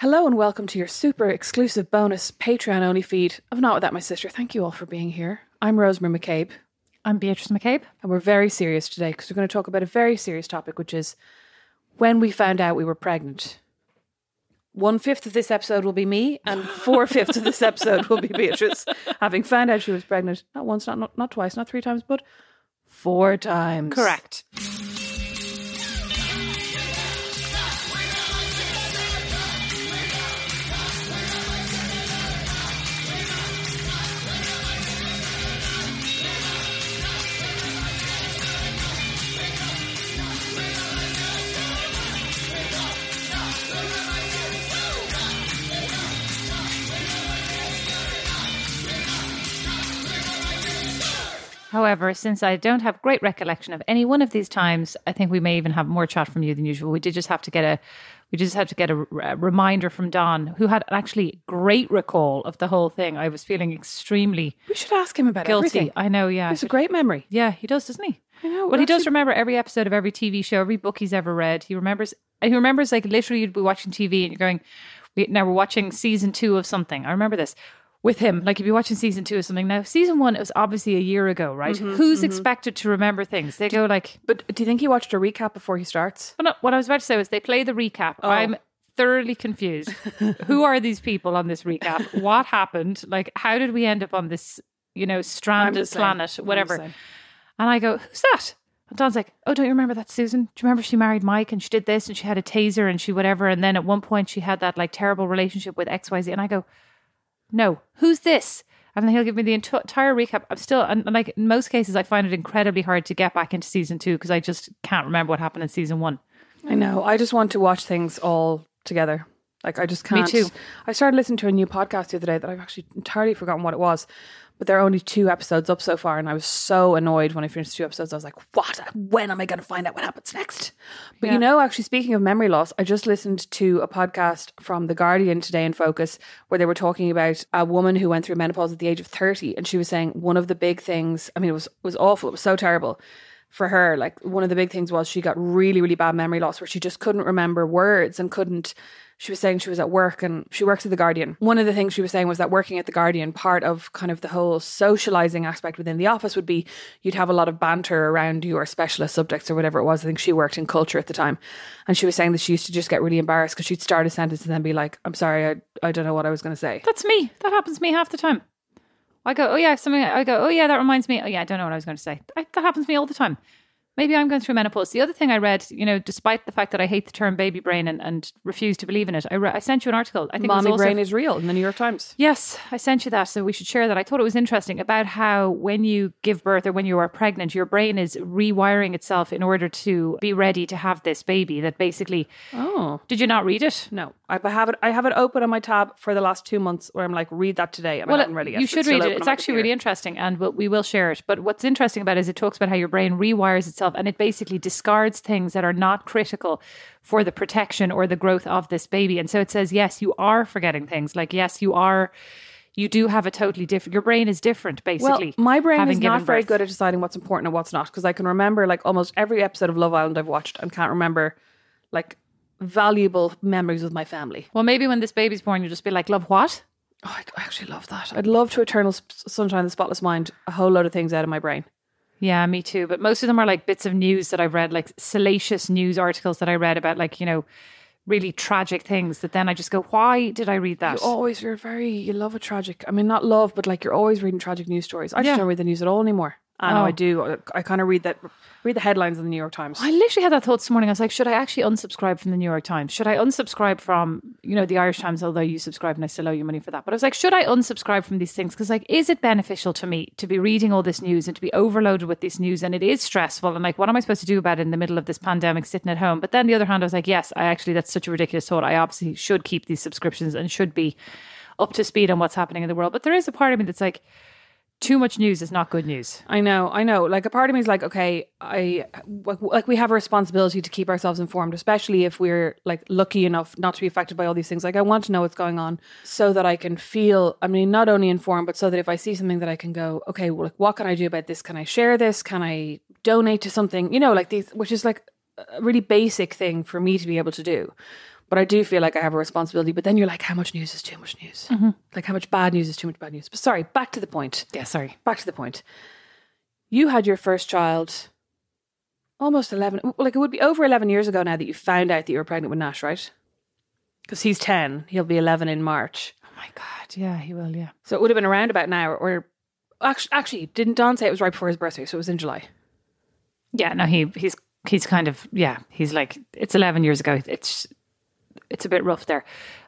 Hello and welcome to your super exclusive bonus Patreon only feed of Not Without My Sister. Thank you all for being here. I'm Rosemary Mac Cabe, I'm Beatrice Mac Cabe. and we're very serious today because we're going to talk about a very serious topic, which is when we found out we were pregnant. One fifth of this episode will be me, and four fifths of this episode will be Beatrice, having found out she was pregnant not once, not, not not twice, not three times, but four times. Correct. However, since I don't have great recollection of any one of these times, I think we may even have more chat from you than usual. We did just have to get a, we just had to get a, a reminder from Don, who had actually great recall of the whole thing. I was feeling extremely We should ask him about guilty. everything. I know, yeah, It's a great memory. yeah, he does, doesn't he? I know. Well, he does remember every episode of every TV show, every book he's ever read. He remembers. He remembers like literally, you'd be watching TV and you're going, we, "Now we're watching season two of something." I remember this with him. Like if you're watching season two or something. Now season one it was obviously a year ago, right? Mm-hmm, Who's expected to remember things? They go like. But do you think he watched a recap before he starts? Well, no, what I was about to say was they play the recap. Oh. I'm thoroughly confused. Who are these people on this recap? What happened? Like, how did we end up on this, you know, stranded planet, whatever? And I go, who's that? And Don's like, oh, don't you remember that Susan? Do you remember she married Mike and she did this and she had a taser and she whatever? And then at one point she had that like terrible relationship with XYZ. And I go, no, who's this? And then he'll give me the entire recap. I'm still, and, like in most cases, I find it incredibly hard to get back into season two because I just can't remember what happened in season one. I know. I just want to watch things all together. Like I just can't. Me too. I started listening to a new podcast the other day that I've actually entirely forgotten what it was. But there are only two episodes up so far, and I was so annoyed when I finished two episodes. I was like, "What? When am I going to find out what happens next?" But Yeah. you know, actually, speaking of memory loss, I just listened to a podcast from The Guardian today in Focus, where they were talking about a woman who went through menopause at the age of thirty, and she was saying one of the big things. I mean, it was it was awful. It was so terrible for her like one of the big things was she got really really bad memory loss where she just couldn't remember words and couldn't she was saying she was at work and she works at the guardian one of the things she was saying was that working at the guardian part of kind of the whole socializing aspect within the office would be you'd have a lot of banter around your specialist subjects or whatever it was i think she worked in culture at the time and she was saying that she used to just get really embarrassed because she'd start a sentence and then be like i'm sorry i, I don't know what i was going to say That's me. That happens to me half the time. I go, oh yeah, something. I go, oh yeah, that reminds me. Oh yeah, I don't know what I was going to say. I, that happens to me all the time. Maybe I'm going through menopause. The other thing I read, you know, despite the fact that I hate the term baby brain and, and refuse to believe in it, I, re- I sent you an article. I think it was mommy also- brain is real in the new york times Yes, I sent you that, so we should share that. I thought it was interesting about how when you give birth or when you are pregnant, your brain is rewiring itself in order to be ready to have this baby. That basically, oh did you not read it? No, I have it. I have it open on my tab for the last two months, where I'm like, read that today, and I haven't read it yet. you should read it. It's actually really interesting, and we'll, we will share it. But what's interesting about it is it talks about how your brain rewires itself, and it basically discards things that are not critical for the protection or the growth of this baby. And so it says, yes, you are forgetting things. Like, yes, you are. You do have a totally different. Your brain is different, basically. Well, my brain is not very birth. good at deciding what's important and what's not because I can remember like almost every episode of Love Island I've watched and can't remember like valuable memories with my family. Well, maybe when this baby's born, you'll just be like, love what? Oh, I I actually love that. I'd love to eternal sunshine of the spotless mind a whole load of things out of my brain. Yeah, me too. But most of them are like bits of news that I've read, like salacious news articles that I read about, like, you know, really tragic things that then I just go, why did I read that? You always you're very you love a tragic. I mean, not love, but like you're always reading tragic news stories. I just Yeah. don't read the news at all anymore. I know Oh. I do. I, I kind of read that read the headlines in the New York Times. I literally had that thought this morning. I was like, should I actually unsubscribe from the New York Times? Should I unsubscribe from, you know, the Irish Times, although you subscribe and I still owe you money for that. But I was like, should I unsubscribe from these things? Because, like, is it beneficial to me to be reading all this news and to be overloaded with this news? And it is stressful. And, like, what am I supposed to do about it in the middle of this pandemic sitting at home? But then the other hand, I was like, yes, I actually, that's such a ridiculous thought. I obviously should keep these subscriptions and should be up to speed on what's happening in the world. But there is a part of me that's like, too much news is not good news. I know, I know. Like a part of me is like, okay, I like, we have a responsibility to keep ourselves informed, especially if we're like lucky enough not to be affected by all these things. Like I want to know what's going on so that I can feel. I mean, not only informed, but so that if I see something that I can go, okay, well, like what can I do about this? Can I share this? Can I donate to something? You know, like these, which is like a really basic thing for me to be able to do. But I do feel like I have a responsibility. But then you're like, how much news is too much news? Mm-hmm. Like, how much bad news is too much bad news? But sorry, back to the point. Yeah, sorry. Back to the point. You had your first child almost 11, like it would be over 11 years ago now that you found out that you were pregnant with Nash, right? Because he's 10, he'll be 11 in March. Oh my god. Yeah, he will. Yeah. So it would have been around about now, or actually, actually, didn't Don say it was right before his birthday? So it was in July. Yeah. No, he he's he's kind of yeah. He's like it's eleven years ago. It's it's a bit rough there.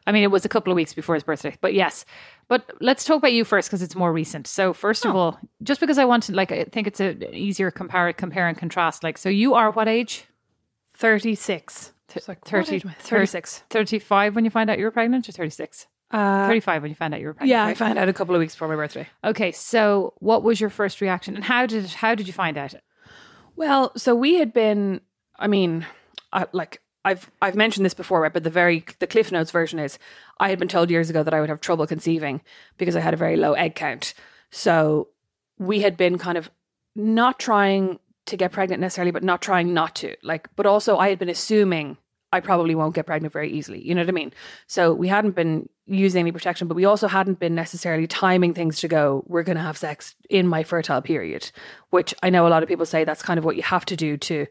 I mean, it was a couple of weeks before his birthday, but yes. But let's talk about you first because it's more recent. So first of all, just because I want to like, I think it's a an easier compare compare and contrast. Like, so you are what age? 36. It's like, 30 30, 36. 35 when you find out you were pregnant, or 36? Uh, 35 when you found out you were pregnant. yeah, I right? found out a couple of weeks before my birthday. Okay, so what was your first reaction, and how did how did you find out? Well, so we had been. I mean, I, like I've I've mentioned this before, right? But the very the Cliff Notes version is I had been told years ago that I would have trouble conceiving because I had a very low egg count. So we had been kind of not trying to get pregnant necessarily, but not trying not to. Like, but also I had been assuming I probably won't get pregnant very easily. You know what I mean? So we hadn't been using any protection, but we also hadn't been necessarily timing things to go, we're going to have sex in my fertile period, which I know a lot of people say that's kind of what you have to do to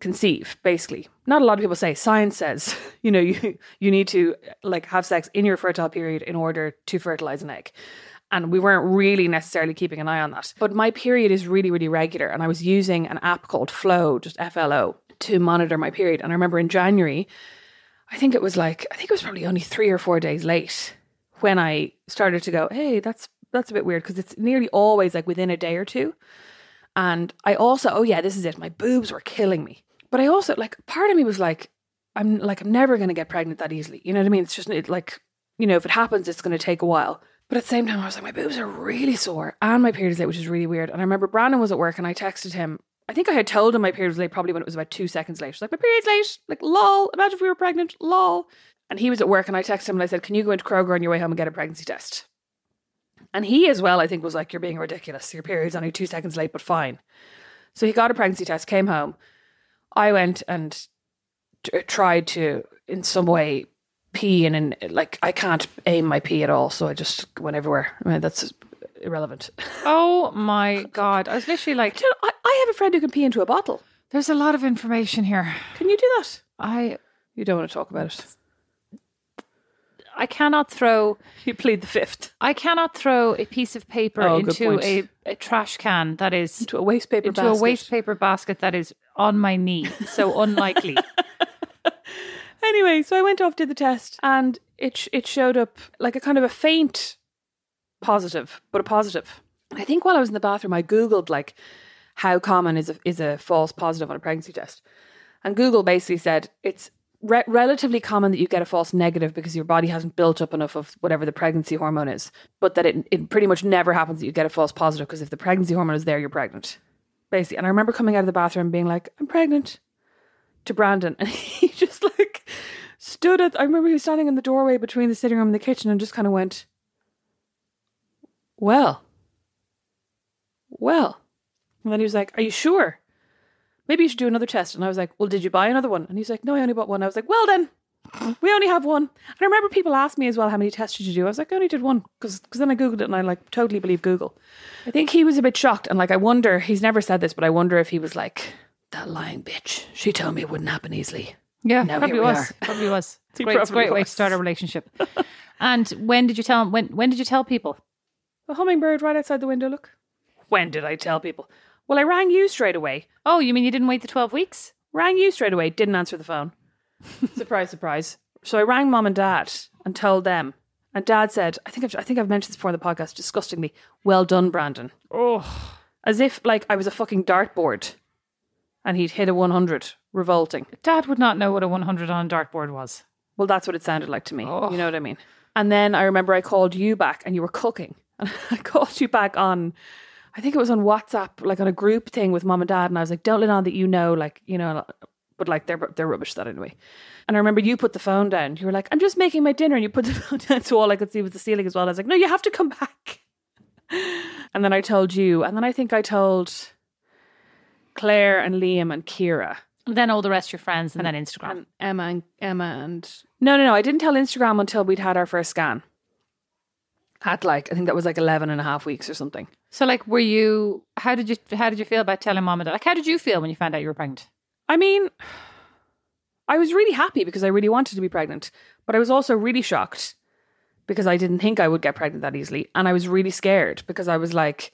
conceive basically not a lot of people say science says you know you you need to like have sex in your fertile period in order to fertilize an egg. And we weren't really necessarily keeping an eye on that. But my period is really really regular. And i was using an app called flow just flo to monitor my period. And i remember in january i think it was like i think it was probably only 3 or 4 days late when i started to go hey that's that's a bit weird because it's nearly always like within a day or two. And I also, oh yeah, this is it. My boobs were killing me. But I also, like, part of me was like, I'm like, I'm never going to get pregnant that easily. You know what I mean? It's just it, like, you know, if it happens, it's going to take a while. But at the same time, I was like, my boobs are really sore and my period is late, which is really weird. And I remember Brandon was at work and I texted him. I think I had told him my period was late probably when it was about two seconds late. She's like, my period's late. Like, lol. Imagine if we were pregnant. Lol. And he was at work and I texted him and I said, can you go into Kroger on your way home and get a pregnancy test? And he as well, I think, was like, You're being ridiculous. Your period's only two seconds late, but fine. So he got a pregnancy test, came home. I went and t- tried to, in some way, pee, and in, like, I can't aim my pee at all. So I just went everywhere. I mean, that's irrelevant. Oh my god! I was literally like, You know, I, I have a friend who can pee into a bottle. "There's a lot of information here." Can you do that? I You don't want to talk about it. I cannot throw You plead the fifth I cannot throw a piece of paper Oh, into a, a trash can that is into a waste paper into basket. a waste paper basket that is on my knee. So unlikely. Anyway, so I went off did the test, and it it showed up like a kind of a faint positive, but a positive. I think while I was in the bathroom, I googled like how common is a is a false positive on a pregnancy test, and Google basically said it's re- relatively common that you get a false negative because your body hasn't built up enough of whatever the pregnancy hormone is, but that it it pretty much never happens that you get a false positive because if the pregnancy hormone is there, you're pregnant, basically. And I remember coming out of the bathroom being like, I'm pregnant to Brandon, and he just like stood at. I remember he was standing in the doorway between the sitting room and the kitchen, and just kind of went, "Well, well," and then he was like, "Are you sure? Maybe you should do another test." And I was like, "Well, did you buy another one?" And he's like, "No, I only bought one." I was like, "Well then." We only have one. And I remember people asked me as well, how many tests did you do? I was like, I only did one because then I Googled it and I like totally believe Google. I think he was a bit shocked. And like, I wonder, he's never said this, but I wonder if he was like, that lying bitch. She told me it wouldn't happen easily. Yeah, Now probably was. Probably was. It's great, it's a great way to start a relationship. and when did you tell him? When when did you tell people? A hummingbird right outside the window, look. When did I tell people? Well, I rang you straight away. Oh, you mean you didn't wait the twelve weeks? Rang you straight away, didn't answer the phone. surprise, surprise. So I rang mom and dad and told them. And dad said, I think I've, I think I've mentioned this before in the podcast, disgustingly, well done, Brandon. Oh, As if like I was a fucking dartboard and he'd hit a 100. Revolting. Dad would not know what a one hundred on a dartboard was. Well, that's what it sounded like to me. Oh. You know what I mean? And then I remember I called you back and you were cooking. And I called you back on, I think it was on WhatsApp, like on a group thing with mom and dad. And I was like, don't let on that you know, like, you know, but like they're, they're rubbish that anyway. And I remember you put the phone down. You were like, I'm just making my dinner. And you put the phone down. So all I could see was the ceiling as well. I was like, no, you have to come back. And then I told you. And then I think I told Claire and Liam and Kira. And then all the rest of your friends, and, then Instagram. And Emma and Emma and no, no, no. I didn't tell Instagram until we'd had our first scan. At like, I think that was like 11 and a half weeks or something. so, like, were you? How did you? How did you feel about telling mom and dad? Like, how did you feel when you found out you were pregnant? I mean, I was really happy because I really wanted to be pregnant, but I was also really shocked because I didn't think I would get pregnant that easily. And I was really scared because I was like,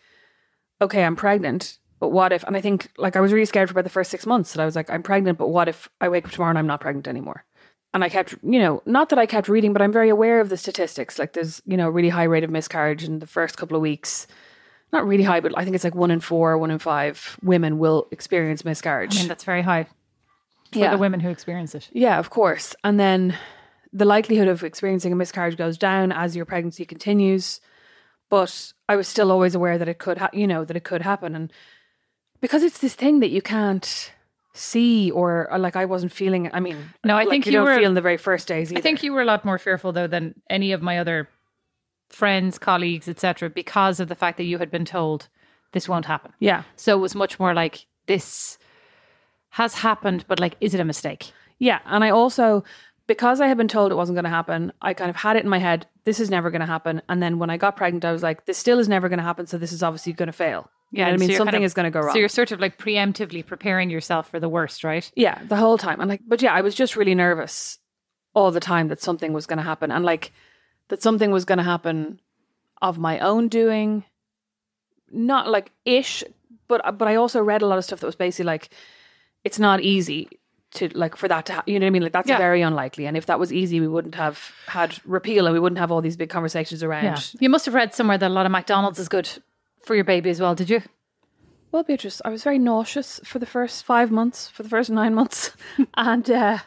okay, I'm pregnant, but what if? And I think, like, I was really scared for about the first six months that I was like, I'm pregnant, but what if I wake up tomorrow and I'm not pregnant anymore? And I kept, you know, not that I kept reading, but I'm very aware of the statistics. Like, there's, you know, really high rate of miscarriage in the first couple of weeks. Not really high, but I think it's like one in four, one in five women will experience miscarriage. I mean, that's very high for Yeah. the women who experience it. Yeah, of course. And then the likelihood of experiencing a miscarriage goes down as your pregnancy continues. But I was still always aware that it could, ha- you know, that it could happen. And because it's this thing that you can't see or, or like I wasn't feeling it. I mean, No, I like think you, you don't were- feel in the very first days either. I think you were a lot more fearful though than any of my other friends, colleagues, etc., because of the fact that you had been told this won't happen. yeah. So it was much more like this has happened, but like, is it a mistake? Yeah. And I also, because I had been told it wasn't going to happen, I kind of had it in my head, this is never going to happen. And then when I got pregnant, I was like, this still is never going to happen. So this is obviously going to fail. You know I and so mean, something kind of- is going to go wrong. So you're sort of like preemptively preparing yourself for the worst, right? Yeah, the whole time. And like, but yeah, I was just really nervous all the time that something was going to happen, and like that something was going to happen of my own doing, not like ish, but but I also read a lot of stuff that was basically like, it's not easy to like for that to happen. You know what I mean? Like that's Yeah. very unlikely. And if that was easy, we wouldn't have had repeal, and we wouldn't have all these big conversations around. You must have read somewhere that a lot of McDonald's is good for your baby as well, did you? Well, Beatrice, I was very nauseous for the first five months, for the first nine months, and uh,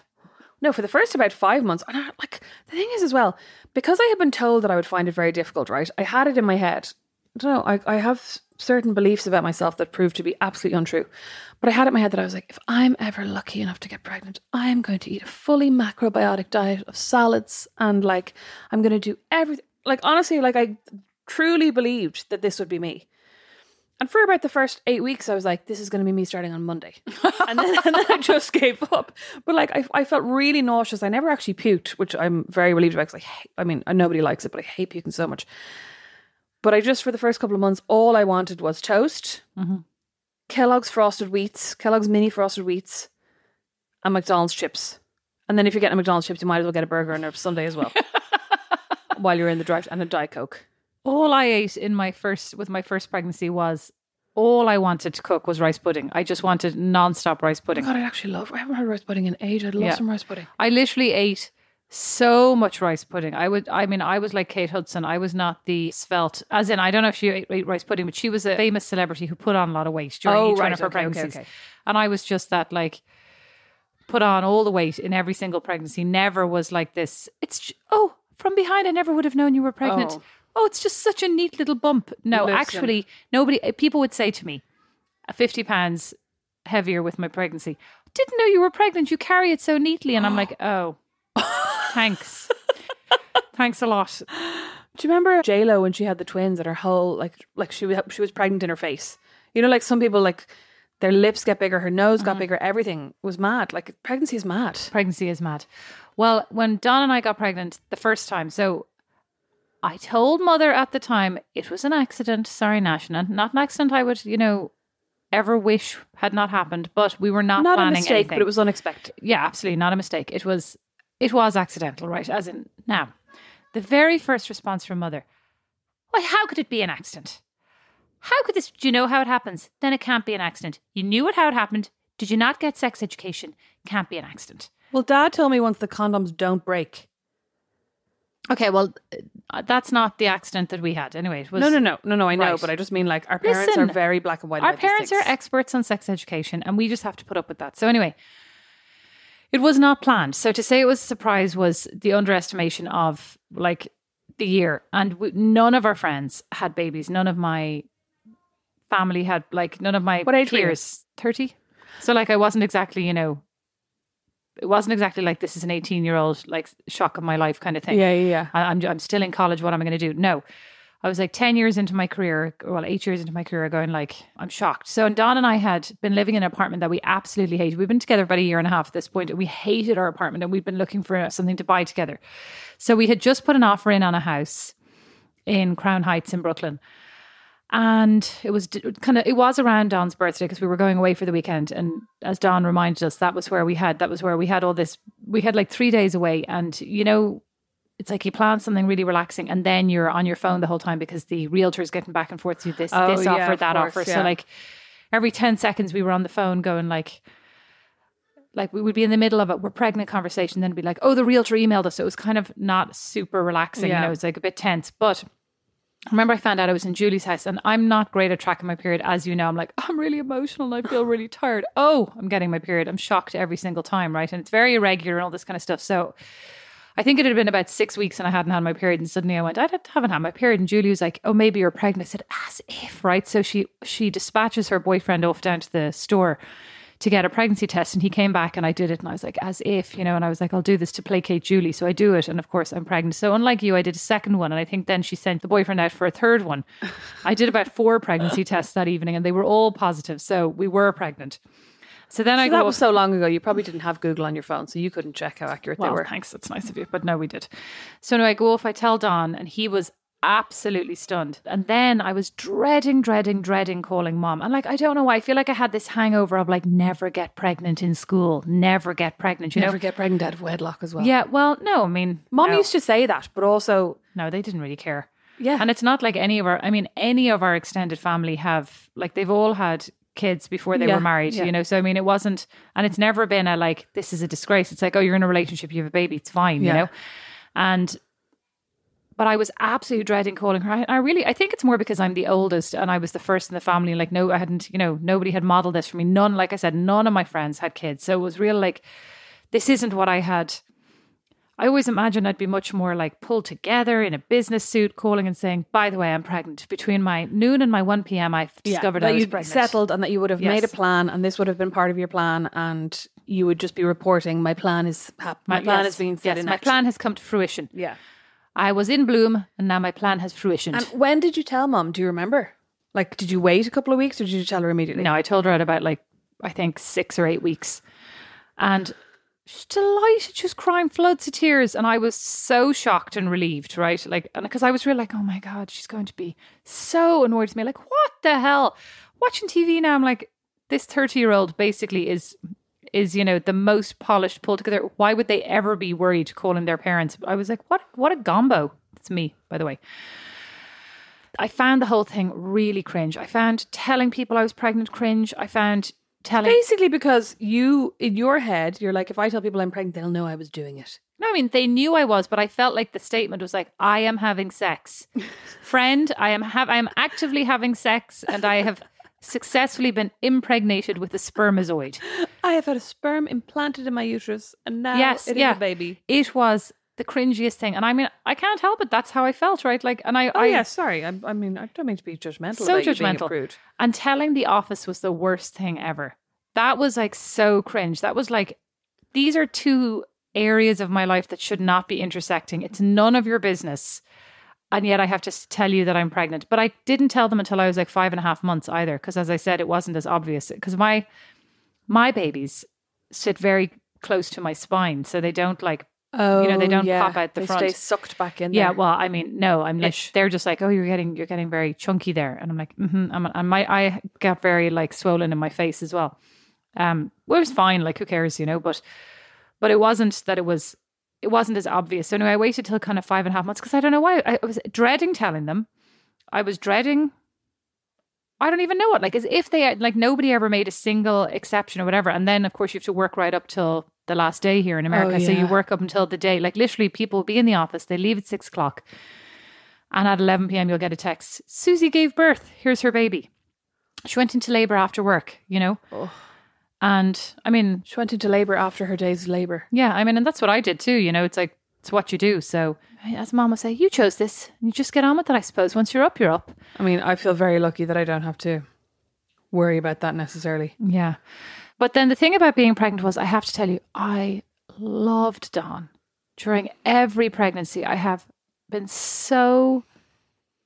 no, for the first about five months. And I, like the thing is, as well, because I had been told that I would find it very difficult. Right, I had it in my head. I don't know. I, I have certain beliefs about myself that proved to be absolutely untrue. But I had it in my head that I was like, if I'm ever lucky enough to get pregnant, I am going to eat a fully macrobiotic diet of salads and like I'm going to do everything. Like honestly, like I truly believed that this would be me. And for about the first eight weeks, I was like, this is going to be me starting on Monday. and, then, and then I just gave up. But like, I, I felt really nauseous. I never actually puked, which I'm very relieved about because I hate, I mean, nobody likes it, but I hate puking so much. But I just, for the first couple of months, all I wanted was toast, mm-hmm. Kellogg's frosted wheats, Kellogg's mini frosted wheats, and McDonald's chips. And then if you're getting a McDonald's chips, you might as well get a burger and a sundae as well. While you're in the drive and a Diet Coke. All I ate in my first with my first pregnancy was all I wanted to cook was rice pudding. I just wanted non-stop rice oh pudding. God, I'd actually love. I haven't had rice pudding in age. I'd love Yeah. some rice pudding. I literally ate so much rice pudding. I would, I mean, I was like Kate Hudson. I was not the svelte, as in, I don't know if she ate, ate rice pudding, but she was a famous celebrity who put on a lot of weight during Oh, each one of her Okay, okay, pregnancies. okay. And I was just that like put on all the weight in every single pregnancy. Never was like this. It's oh, from behind, I never would have known you were pregnant. Oh. Oh, it's just such a neat little bump. No, Listen. actually, nobody. Eh, people would say to me, "50 pounds heavier with my pregnancy." Didn't know you were pregnant. You carry it so neatly, and I'm like, oh, thanks, thanks a lot. Do you remember J Lo when she had the twins and her whole like like she was she was pregnant in her face? You know, like some people like their lips get bigger, her nose got uh-huh. bigger, everything was mad. Like pregnancy is mad. Pregnancy is mad. Well, when Don and I got pregnant the first time, so I told mother at the time it was an accident. Sorry, Nashna, not an accident. I would, you know, ever wish had not happened, but we were not, Not a mistake, anything. but it was unexpected. yeah, absolutely not a mistake. It was it was accidental, right? As in now, the very first response from mother, Why, how could it be an accident? How could this do you know how it happens? Then it can't be an accident. You knew it how it happened. Did you not get sex education? Can't be an accident. Well, Dad told me once the condoms don't break. Okay, well, uh, that's not the accident that we had. Anyway, it was No, no, no, no, no. I know, Right. but I just mean like our parents Listen, are very black and white. Our parents are experts on sex education, and we just have to put up with that. So anyway, it was not planned. So to say it was a surprise was the underestimation of like the year, and we, none of our friends had babies. None of my family had like none of my What age peers thirty. So like I wasn't exactly you know. It wasn't exactly like this is an 18 year old like shock of my life kind of thing. Yeah, yeah, yeah. I- I'm, I'm still in college. What am I going to do? No, I was like 10 years into my career, well, eight years into my career, going like, I'm shocked. So, and Don and I had been living in an apartment that we absolutely hated. We've been together about a year and a half at this point, and we hated our apartment and we'd been looking for something to buy together. So, we had just put an offer in on a house in Crown Heights in Brooklyn. And it was kind of, it was around Don's birthday because we were going away for the weekend. And as Don reminded us, that was where we had, that was where we had all this, we had like three days away. And, you know, it's like you plan something really relaxing and then you're on your phone the whole time because the realtor's getting back and forth to this Oh, this yeah, offer that course, offer yeah. so like every 10 seconds we were on the phone going like like we would be in the middle of it we're pregnant conversation then be like oh the realtor emailed us so it was kind of not super relaxing you Yeah. know it's like a bit tense but I remember I found out I was in Julie's house and I'm not great at tracking my period as you know I'm like I'm really emotional and I feel really tired oh I'm getting my period I'm shocked every single time right and it's very irregular and all this kind of stuff so I think it had been about six weeks and I hadn't had my period. And suddenly I went, I haven't had my period. And Julie was like, Oh, maybe you're pregnant. I said, As if, right? So she she dispatches her boyfriend off down to the store to get a pregnancy test. And he came back and I did it. And I was like, As if, you know, and I was like, I'll do this to placate Julie. So I do it. And of course, I'm pregnant. So unlike you, I did a second one. And I think then she sent the boyfriend out for a third one. I did about four pregnancy tests that evening and they were all positive. So we were pregnant. So then I So go that was so long ago. You probably didn't have Google on your phone, so you couldn't check how accurate well, they were. thanks. That's nice of you. But no, we did. So now I go off, I tell Don, and he was absolutely stunned. And then I was dreading, dreading, dreading calling mom. And like, I don't know why. I feel like I had this hangover of like, never get pregnant in school, never get pregnant, you Never know? get pregnant out of wedlock as well. Yeah, well, no, I mean, Mom no, used to say that, but also, no, they didn't really care. yeah. And it's not like any of our, I mean, any of our extended family have, like, they've all had kids before they Yeah, were married, yeah. you know? So, I mean, it wasn't, and it's never been a like, this is a disgrace. It's like, oh, you're in a relationship, you have a baby, it's fine, Yeah. you know? And, but I was absolutely dreading calling her. I, really, I think it's more because I'm the oldest and I was the first in the family. Like, no, I hadn't, you know, nobody had modeled this for me. None, like I said, none of my friends had kids. So it was real like, this isn't what I had. I always imagined I'd be much more like pulled together in a business suit, calling and saying, "By the way, I'm pregnant." Between my noon and my one p.m., I discovered that I was you'd pregnant. settled and that you would have made a plan, and this would have been part of your plan, and you would just be reporting, "My plan is hap- my, plan yes, is being set yes, in my action." plan has come to fruition. Yeah. I was in bloom, and now my plan has fruition. And when did you tell mom? Do you remember? Like, did you wait a couple of weeks, or did you tell her immediately? No, I told her at about like I think six or eight weeks, and she's delighted. She was crying floods of tears, and I was so shocked and relieved, right? Like, and because I was really like, oh my god, she's going to be so annoyed with me. Like, what the hell? Watching TV now, I'm like, this thirty year old basically is is you know the most polished pulled together. Why would they ever be worried calling their parents? I was like, what? What a gombo! It's me, by the way. I found the whole thing really cringe. I found telling people I was pregnant cringe. I found telling. Basically, because you, in your head, you're like, if I tell people I'm pregnant, they'll know I was doing it. No, I mean they knew I was, but I felt like the statement was like, "I am having sex, friend. I am have I am actively having sex, and I have successfully been impregnated with a spermazoid." I have had a sperm implanted in my uterus, and now yes, it is yeah, a baby. It was the cringiest thing, and I mean, I can't help it. That's how I felt, right? Like, and I, Oh I yeah, sorry. I, I mean, I don't mean to be judgmental. so about you being a judgmental. And telling the office was the worst thing ever. That was like so cringe. That was like, these are two areas of my life that should not be intersecting. It's none of your business. And yet I have to tell you that I'm pregnant. But I didn't tell them until I was like five and a half months either. Because as I said, it wasn't as obvious. Because my my babies sit very close to my spine. So they don't like Oh, you know, they don't yeah. pop out the they front. Stay sucked back in. yeah, there. well, I mean, no, I'm like, Ish. they're just like, oh, you're getting, you're getting very chunky there, and I'm like, mm-hmm. I'm, I might, I got very like swollen in my face as well. Um, well, it was fine, like who cares, you know? But, but it wasn't that it was, it wasn't as obvious. So anyway, I waited till kind of five and a half months because I don't know why I, I was dreading telling them. I was dreading. I don't even know what, like, as if they like nobody ever made a single exception or whatever. And then, of course, you have to work right up till the last day here in oh, America. So you work up until the day, like, literally, people will be in the office, they leave at six o'clock. And at 11 p.m., you'll get a text Susie gave birth. Here's her baby. She went into labor after work, you know? Oh. And I mean, She went into labor after her day's labor. yeah, I mean, and that's what I did too, you know? It's like, it's what you do. So, as mom would say, you chose this. You just get on with it, I suppose. Once you're up, you're up. I mean, I feel very lucky that I don't have to worry about that necessarily. Yeah. But then the thing about being pregnant was, I have to tell you, I loved Don. During every pregnancy, I have been so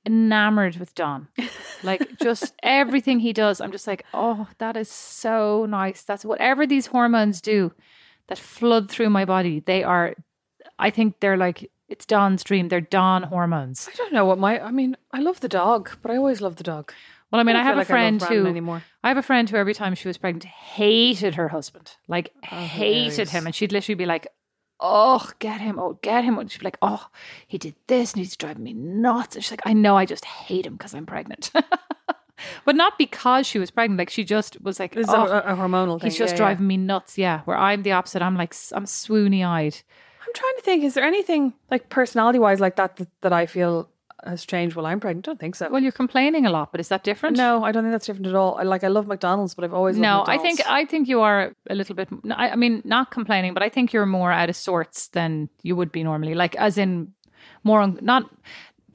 enamored with Don. Like just everything he does, I'm just like, oh, that is so nice. That's whatever these hormones do that flood through my body. They are, I think they're like it's Don's dream. They're Don hormones. I don't know what my. I mean, I love the dog, but I always love the dog. Well, I mean, I, don't have feel a like friend who anymore. I have a friend who every time she was pregnant hated her husband, like oh, hated hilarious. him, and she'd literally be like, "Oh, get him! Oh, get him!" And she'd be like, "Oh, he did this, and he's driving me nuts." And she's like, "I know, I just hate him because I'm pregnant." But not because she was pregnant. Like she just was like, It's "Oh, a, a hormonal thing. he's just yeah, yeah. driving me nuts. Yeah. Where I'm the opposite. I'm like, I'm swoony eyed. I'm trying to think. Is there anything like personality wise like that, that that I feel has changed while I'm pregnant? I don't think so. Well, you're complaining a lot, but is that different? no, I don't think that's different at all. I like I love McDonald's, but I've always No, I think I think you are a little bit. I, I mean, not complaining, but I think you're more out of sorts than you would be normally. Like, as in, more un, not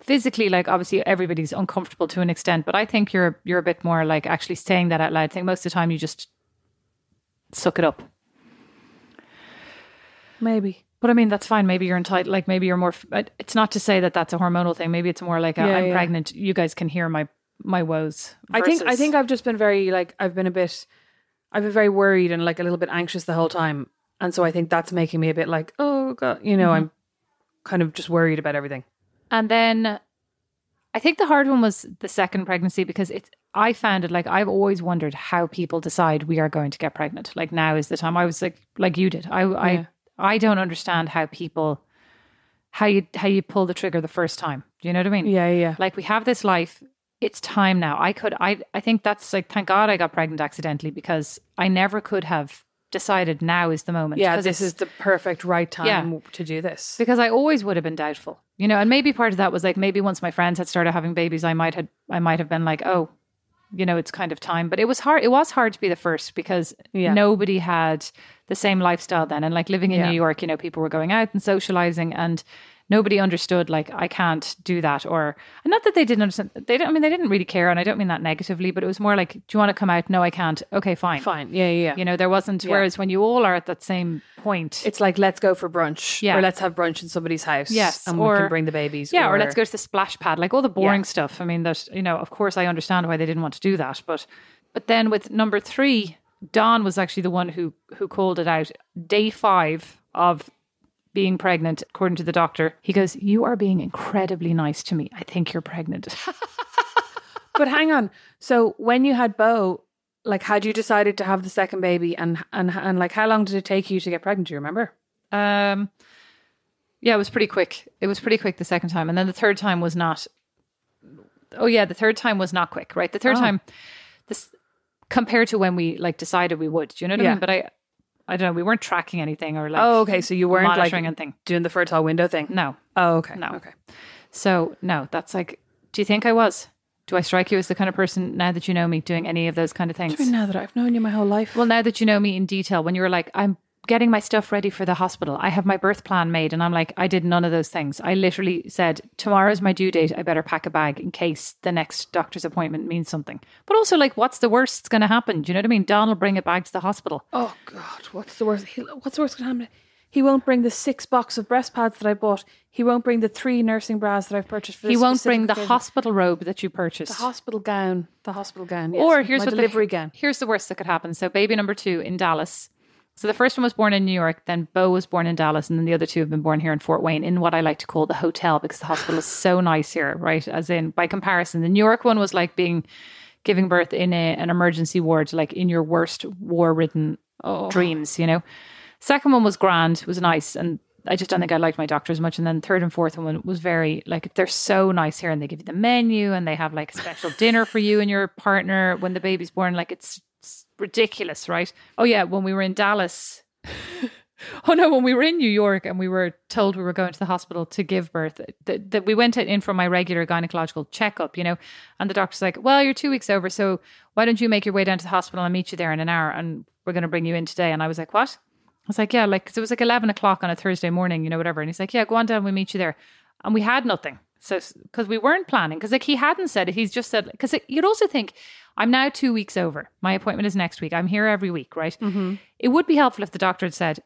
physically. Like, obviously, everybody's uncomfortable to an extent, but I think you're you're a bit more like actually saying that out loud. I think most of the time you just suck it up. maybe. But I mean, that's fine. Maybe you're entitled. Like, maybe you're more. but uh, It's not to say that that's a hormonal thing. Maybe it's more like a, Yeah, I'm yeah. pregnant. You guys can hear my my woes. I think I think I've just been very like I've been a bit I've been very worried and like a little bit anxious the whole time. And so I think that's making me a bit like, oh god, you know, I'm mm-hmm. kind of just worried about everything. And then I think the hard one was the second pregnancy because it's I found it like I've always wondered how people decide we are going to get pregnant. Like now is the time. I was like like you did. I Yeah. I I don't understand how people how you how you pull the trigger the first time. Do you know what I mean? Yeah, yeah. Like we have this life. It's time now. I could I I think that's like thank God I got pregnant accidentally because I never could have decided now is the moment. Yeah, this is the perfect right time Yeah. to do this. because I always would have been doubtful, you know. And maybe part of that was like maybe once my friends had started having babies, I might had I might have been like, oh, you know, it's kind of time. But it was hard. It was hard to be the first because Yeah. nobody had the same lifestyle then. And like living in Yeah. New York, you know, people were going out and socializing and. Nobody understood, like, I can't do that. Or, and not that they didn't understand. They didn't, I mean, they didn't really care. And I don't mean that negatively, but it was more like, do you want to come out? No, I can't. Okay, fine. Fine. Yeah, yeah, yeah. You know, there wasn't, whereas when you all are at that same point, It's like let's go for brunch. Yeah. Or let's have brunch in somebody's house. Yes, And or- we can bring the babies. Yeah, or, let's go to the splash pad, like all the boring Yeah. stuff. I mean, that you know, of course, I understand why they didn't want to do that, but but then with number three, Don was actually the one who who called it out. Day five of being pregnant, according to the doctor, he goes, "You are being incredibly nice to me. I think you're pregnant." But hang on. So when you had Bo, like had you decided to have the second baby and and and like how long did it take you to get pregnant? Do you remember? um, yeah, it was pretty quick. It was pretty quick the second time, and then the third time was not. Oh yeah, the third time was not quick, right? The third Oh. time, this compared to when we like decided we would. Do you know what I mean? But I, I don't know. We weren't tracking anything or like. oh, okay. So you weren't like anything. doing the fertile window thing. No, Oh, okay. No. Okay. so no. That's like. Do you think I was? Do I strike you as the kind of person now that you know me doing any of those kind of things? Now that I've known you my whole life. Well, now that you know me in detail, when you were like, I'm getting my stuff ready for the hospital, I have my birth plan made, and I'm like, I did none of those things. I literally said, Tomorrow's my due date. I better pack a bag in case the next doctor's appointment means something. But also, like, what's the worst that's going to happen? Do you know what I mean? Don will bring it back to the hospital. oh God, what's the worst? He, what's the worst going to happen? He won't bring the six box of breast pads that I bought. He won't bring the three nursing bras that I've purchased for. He won't bring the occasion. hospital robe that you purchased. the hospital gown. The hospital gown. Yes. Or here's my what delivery the, gown. Here's the worst that could happen. So baby number two in Dallas. So the first one was born in New York, then Bo was born in Dallas, and then the other two have been born here in Fort Wayne in what I like to call the hotel because the hospital is so nice here, right? As in by comparison, the New York one was like being giving birth in a, an emergency ward, like in your worst war-ridden oh. dreams, you know. Second one was grand, was nice, and I just don't think I liked my doctor as much. And then third and fourth one was very like they're so nice here, and they give you the menu, and they have like a special dinner for you and your partner when the baby's born. Like it's, it's ridiculous, right? Oh yeah, when we were in Dallas. Oh no! When we were in New York and we were told we were going to the hospital to give birth, that, that we went in for my regular gynecological checkup, you know, and the doctor's like, "Well, you're two weeks over, so why don't you make your way down to the hospital and meet you there in an hour, and we're going to bring you in today." And I was like, "What?" I was like, "Yeah, like it was like eleven o'clock on a Thursday morning, you know, whatever." And he's like, "Yeah, go on down, we meet you there," and we had nothing. So because we weren't planning, because like he hadn't said it, he's just said because you'd also think I'm now two weeks over. My appointment is next week. I'm here every week, right? Mm-hmm. It would be helpful if the doctor had said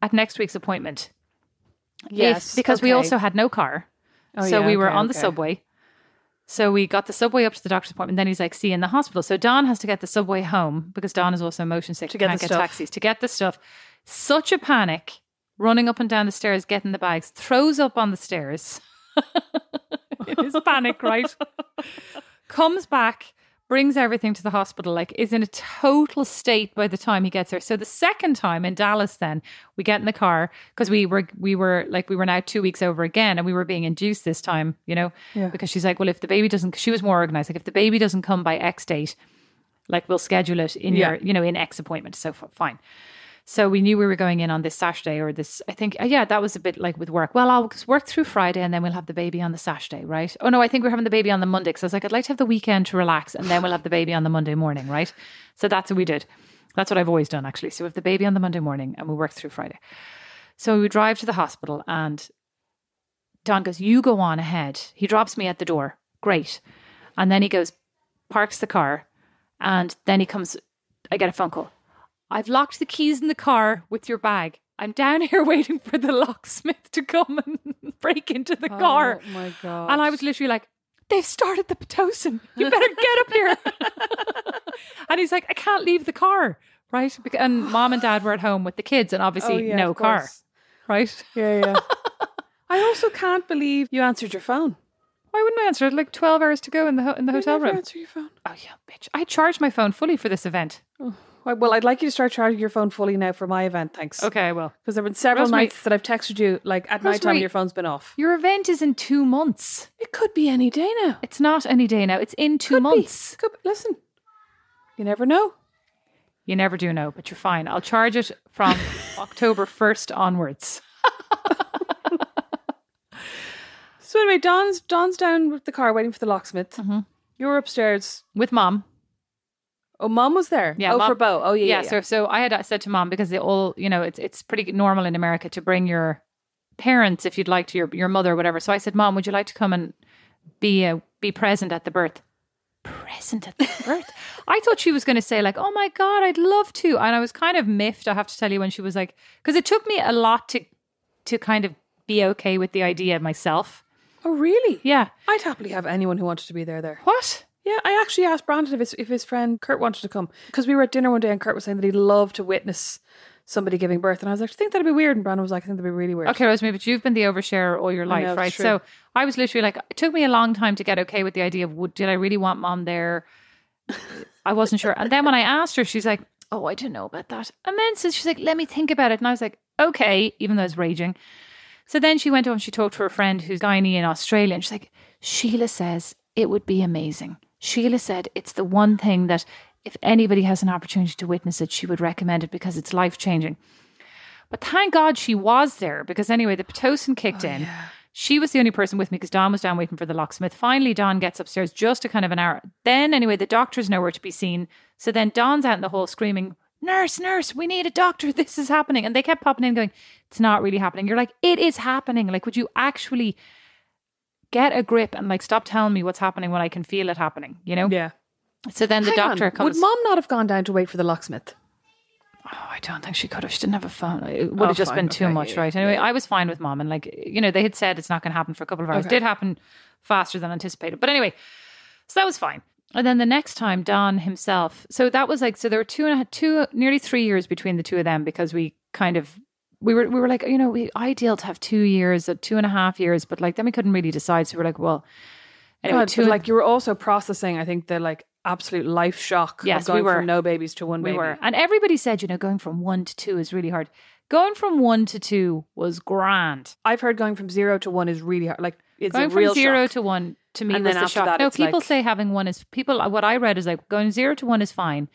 at next week's appointment. if- Yes, because we also had no car. Oh, so yeah, we were okay, on the okay. subway. So we got the subway up to the doctor's appointment. Then he's like, see you in the hospital. So Don has to get the subway home because Don is also motion sick. To get can't the get stuff. taxis. To get the stuff. Such a panic, running up and down the stairs, getting the bags, throws up on the stairs. in his panic, right? Comes back, brings everything to the hospital, like is in a total state by the time he gets there. So the second time in Dallas, then we get in the car because we were we were like we were now two weeks over again, and we were being induced this time, you know, Yeah. because she's like, well, if the baby doesn't, she was more organized. Like if the baby doesn't come by X date, like we'll schedule it in Yeah. your, you know, in X appointment. So f- fine. So we knew we were going in on this Saturday or this, I think, uh, yeah, that was a bit like with work. Well, I'll work through Friday and then we'll have the baby on the Saturday, right? Oh, no, I think we're having the baby on the Monday. So I was like, I'd like to have the weekend to relax and then we'll have the baby on the Monday morning, right? So that's what we did. That's what I've always done, actually. So we have the baby on the Monday morning and we work through Friday. So we drive to the hospital and Don goes, You go on ahead. He drops me at the door. Great. And then he goes, parks the car. And then he comes, I get a phone call. I've locked the keys in the car with your bag. I'm down here waiting for the locksmith to come and break into the oh car. Oh my god. And I was literally like, they've started the Pitocin. You better get up here. and he's like, I can't leave the car. Right. And mom and dad were at home with the kids and obviously Oh, yeah, no car. course. Right. Yeah, yeah. I also can't believe you answered your phone. Why wouldn't I answer it? Like 12 hours to go in the, ho- in the You hotel room. Answer your phone. Oh, yeah, bitch. I charged my phone fully for this event. Why- Well, I'd like you to start charging your phone fully now for my event. Thanks. Okay, I will. Because there have been several Rosemary- nights that I've texted you like at night time Rosemary- your phone's been off. Your event is in two months. It could be any day now. It's not any day now. It's in two Could be. months. Could be. Listen, you never know. You never do know, but you're fine. I'll charge it from October 1st onwards. So anyway, Don's Don's down with the car waiting for the locksmith. Mm-hmm. You're upstairs. With mom. Oh, mom was there. Yeah, Oh, Mom- for Bo. Oh, yeah. Yeah, yeah, so so I had said to mom because they all, you know, it's it's pretty normal in America to bring your parents if you'd like to your your mother or whatever. So I said, "Mom, would you like to come and be a, be present at the birth?" Present at the birth. I thought she was going to say like, "Oh my god, I'd love to." And I was kind of miffed, I have to tell you when she was like cuz it took me a lot to to kind of be okay with the idea myself. Oh, really? Yeah. I'd happily have anyone who wanted to be there there. What? Yeah, I actually asked Brandon if his, if his friend Kurt wanted to come because we were at dinner one day and Kurt was saying that he'd love to witness somebody giving birth, and I was like, I think that'd be weird, and Brandon was like, I think that'd be really weird. Okay, Rosemary, but you've been the oversharer all your life, know, right? true. So I was literally like, it took me a long time to get okay with the idea of would did I really want mom there? I wasn't sure. And then when I asked her, she's like, Oh, I don't know about that. And then so she's like, Let me think about it. And I was like, Okay, even though I was raging. So then she went and she talked to her friend who's gynae in Australia, and she's like, Sheila says it would be amazing. Sheila said it's the one thing that if anybody has an opportunity to witness it, she would recommend it because it's life changing. But thank God she was there because anyway, the Pitocin kicked oh, in. She was the only person with me because Don was down waiting for the locksmith. Finally, Don gets upstairs just a kind of an hour. Then, anyway, the doctor's nowhere to be seen. So then Don's out in the hall screaming, Nurse, nurse, we need a doctor. This is happening. And they kept popping in going, It's not really happening. You're like, It is happening. Like, would you actually get a grip and like stop telling me what's happening when I can feel it happening? You know? Yeah. So then the Hang on, doctor comes. Would mom not have gone down to wait for the locksmith? Oh, I don't think she could have. She didn't have a phone. It would Oh, have just fine. been too Okay, much, right? Anyway, I was fine with mom, and like you know, they had said it's not going to happen for a couple of hours. Okay. It did happen faster than anticipated, but anyway, so that was fine. And then the next time, Don himself. So that was like so there were two and two, nearly three years between the two of them because we kind of we were we were like you know we ideal to have two years, uh, two and a half years, but like then we couldn't really decide. So we are like, well, anyway, God, two like you were also processing, I think the like absolute life shock Yes, of going we were. from no babies to one We baby. were. And everybody said, you know, going from one to two is really hard. Going from one to two was grand. I've heard going from zero to one is really hard. Like it's going from zero shock. to one to me And was then the after shock. that, no, people like- say having one is people. What I read is like going zero to one is fine,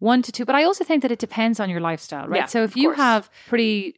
one to two. But I also think that it depends on your lifestyle, right? Yeah, so if you course. have pretty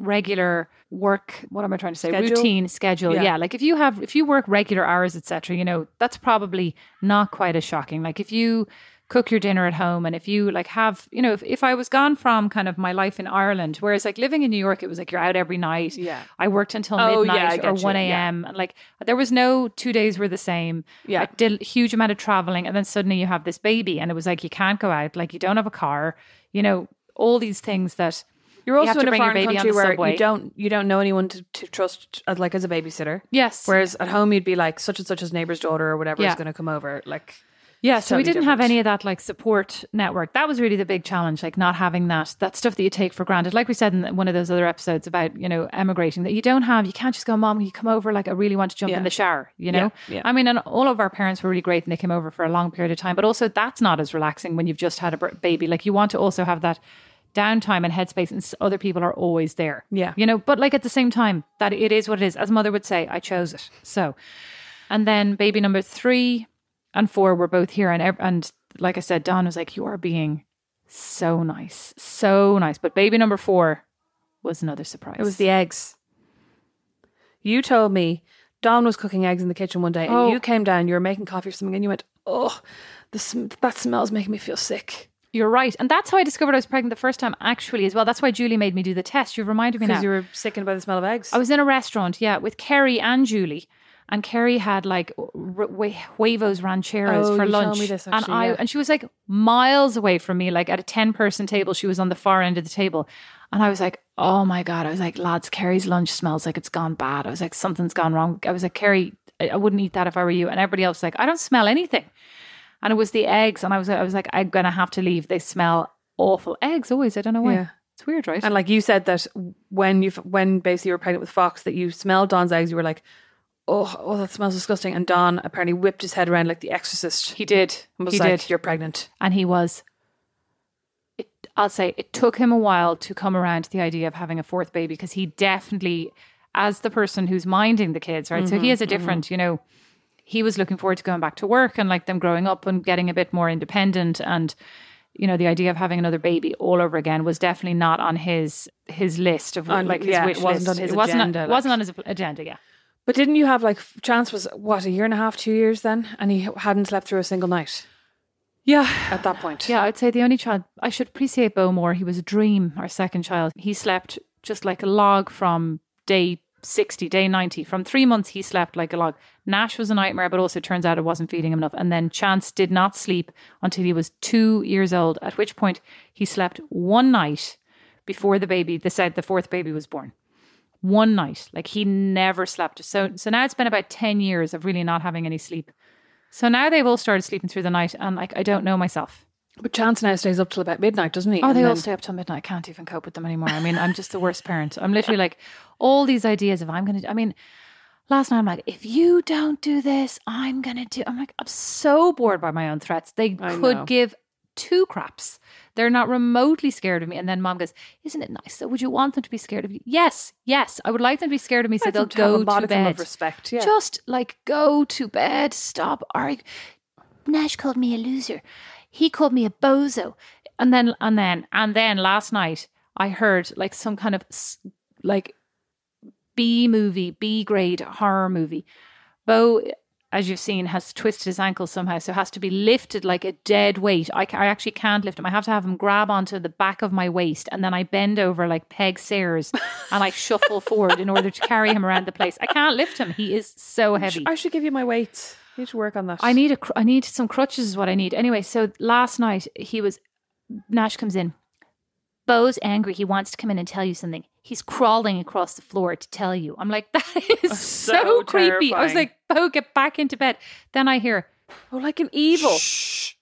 regular work, what am I trying to say? Schedule? Routine schedule. Yeah. Yeah. like if you have if you work regular hours, etc. You know that's probably not quite as shocking. Like if you cook your dinner at home and if you like have you know if, if i was gone from kind of my life in ireland whereas like living in new york it was like you're out every night Yeah. i worked until Oh, yeah, midnight or get you. 1 Yeah. a.m and like there was no two days were the same Yeah. i did a huge amount of traveling and then suddenly you have this baby and it was like you can't go out like you don't have a car you know all these things that You're also to in a foreign baby country where subway. you don't you don't know anyone to, to trust as like as a babysitter. Yes. Whereas at home you'd be like such and such as neighbor's daughter or whatever Yeah. is going to come over. Like Yeah, so we didn't have any of that like support network. That was really the big challenge, like not having that that stuff that you take for granted. Like we said in one of those other episodes about you know emigrating, that you don't have. You can't just go, mom, you come over. Like I really want to jump Yeah. in the shower. You know, Yeah, yeah. I mean, and all of our parents were really great, and they came over for a long period of time. But also, that's not as relaxing when you've just had a baby. Like you want to also have that downtime and headspace, and other people are always there. Yeah. you know. But like at the same time, that it is what it is. As mother would say, I chose it. So, and then baby number three and four were both here and and like I said, Don was like, "You are being so nice, so nice." But baby number four was another surprise. it was the eggs. You told me Don was cooking eggs in the kitchen one day, and Oh. you came down. You were making coffee or something, and you went, "Oh, the sm- that smells making me feel sick." You're right, and that's how I discovered I was pregnant the first time. Actually, as well, that's why Julie made me do the test. You've reminded me now. Because you were sickened by the smell of eggs. I was in a restaurant, yeah, with Kerry and Julie. And Kerry had like r- huevos rancheros Oh, for lunch, this, and I yeah. and she was like miles away from me, like at a ten person table. She was on the far end of the table, and I was like, "Oh my god!" I was like, "Lads, Kerry's lunch smells like it's gone bad." I was like, "Something's gone wrong." I was like, "Kerry, I, I wouldn't eat that if I were you." And everybody else was like, "I don't smell anything," and it was the eggs, and I was I was like, "I'm gonna have to leave. They smell awful." Eggs always, I don't know why. Yeah. It's weird, right? and like you said that when you when basically you were pregnant with Fox, that you smelled Don's eggs, you were like, "Oh, oh, that smells disgusting." And Don apparently whipped his head around like the Exorcist. he did. and was he like, did. "You're pregnant." and he was it, i'll say it took him a while to come around to the idea of having a fourth baby because he definitely as the person who's minding the kids right so he mm-hmm, has a mm-hmm. different you know he was looking forward to going back to work and like them growing up and getting a bit more independent and you know the idea of having another baby all over again was definitely not on his his list of On- like his yeah, it wish wasn't list. on his it wasn't agenda, on, like- wasn't on his agenda yeah But didn't you have like Chance was what a year and a half, two years then, and he hadn't slept through a single night yeah at that point. Yeah, I'd say the only child I should appreciate Bo more. He was a dream, our second child. He slept just like a log from day 60, day 90. From three months, he slept like a log. Nash was a nightmare, but also turns out it wasn't feeding him enough. And then Chance did not sleep until he was two years old, at which point he slept one night before the baby, the said the fourth baby was born. One night. Like he never slept. So so now it's been about 10 years of really not having any sleep. So now they've all started sleeping through the night and like I don't know myself. But Chance now stays up till about midnight, doesn't he? Oh, And they all stay up till midnight. I can't even cope with them anymore. I mean, I'm just the worst parent. I'm literally like all these ideas of I'm going to. I mean, last night I'm like, if you don't do this, I'm going to do. I'm like, I'm so bored by my own threats. They I could know. give two craps. They're not remotely scared of me. And then mom goes, "Isn't it nice? though? would you want them to be scared of you? Yes, yes. I would like them to be scared of me, so they'll love to have a go to bed. respect. Yeah. Just like go to bed. Stop arguing. Nash called me a loser. He called me a bozo. And then and then and then last night I heard like some kind of like B movie, B grade horror movie. Bo, as you've seen, has twisted his ankle somehow, so has to be lifted like a dead weight. I, I actually can't lift him. I have to have him grab onto the back of my waist, and then I bend over like Peig Sayers, and I shuffle forward in order to carry him around the place. I can't lift him. He is so heavy. I should give you my weights. You need to work on that. I need a cr- I need some crutches is what I need. Anyway, so last night he was Nash comes in. Bo's angry. He wants to come in and tell you something. He's crawling across the floor to tell you. I'm like, that is so, so creepy. I was like, Bo, get back into bed. Then I hear, oh, like an evil. Shh.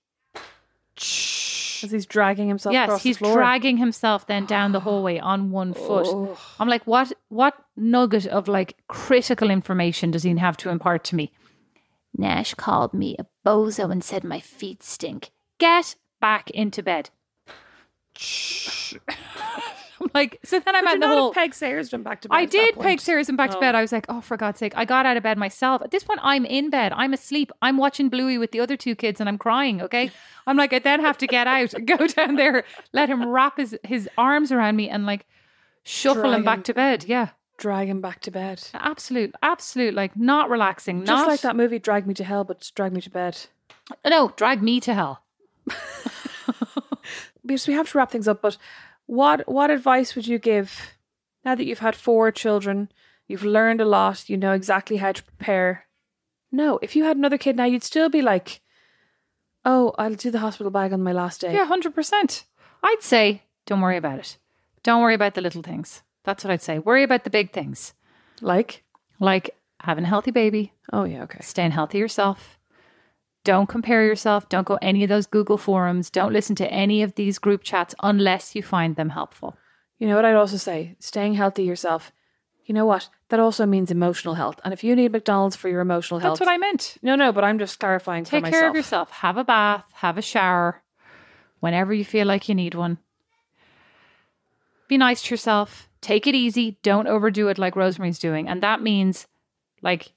As he's dragging himself yes, across he's the floor. dragging himself then down the hallway on one foot. Oh. I'm like, what what nugget of like critical information does he have to impart to me? Nash called me a bozo and said my feet stink. Get back into bed. I'm like, so then I'm Would at the not have whole. Peig Sayers done back to bed. I did point? peg Sarah's and back to Oh. bed. I was like, oh, for God's sake. I got out of bed myself. At this point, I'm in bed. I'm asleep. I'm watching Bluey with the other two kids and I'm crying, okay? I'm like, I then have to get out, go down there, let him wrap his, his arms around me and like shuffle Drag him back him. to bed. Yeah. Drag him back to bed. Absolute, absolute, like not relaxing. Just not, like that movie, Drag Me to Hell, but Drag Me to Bed. No, drag me to hell. Because we have to wrap things up, but what what advice would you give now that you've had four children, you've learned a lot, you know exactly how to prepare? No, if you had another kid now, you'd still be like, oh, I'll do the hospital bag on my last day. Yeah, hundred percent. I'd say don't worry about it. Don't worry about the little things. That's what I'd say. Worry about the big things, Like? like having a healthy baby, Oh, yeah, okay. staying healthy yourself. Don't compare yourself. Don't go any of those Google forums. Don't listen to any of these group chats unless you find them helpful. You know what I'd also say? Staying healthy yourself. You know what? That also means emotional health. And if you need McDonald's for your emotional health. That's what I meant. No, no, but I'm just clarifying Take for myself. care of yourself. Have a bath, have a shower whenever you feel like you need one. Be nice to yourself. Take it easy. Don't overdo it like Rosemary's doing. And that means like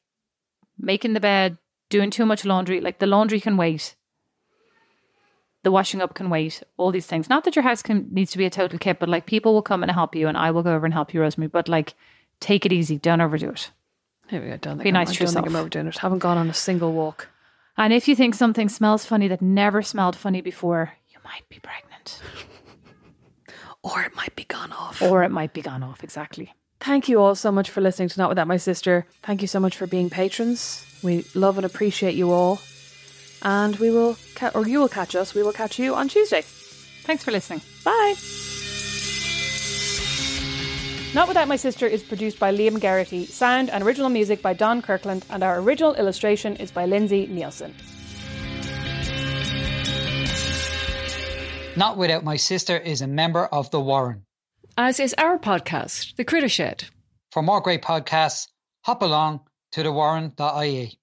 making the bed, doing too much laundry. Like the laundry can wait. The washing up can wait. All these things. Not that your house can needs to be a total kit, but like people will come and help you and I will go over and help you, Rosemary. But like take it easy. Don't overdo it. Here we go. Don't think Be I'm, nice I to don't think I'm overdoing it. Haven't gone on a single walk. And if you think something smells funny that never smelled funny before, you might be pregnant. Or it might be gone off. Or it might be gone off, exactly. Thank you all so much for listening to Not Without My Sister. Thank you so much for being patrons. We love and appreciate you all. And we will, ca- or you will catch us. We will catch you on Tuesday. Thanks for listening. Bye. Not Without My Sister is produced by Liam Geraghty, sound and original music by Don Kirkland, and our original illustration is by Lindsay Neilson. Not Without My Sister is a member of The Warren. As is our podcast, The Critter Shed. For more great podcasts, hop along to thewarren.ie.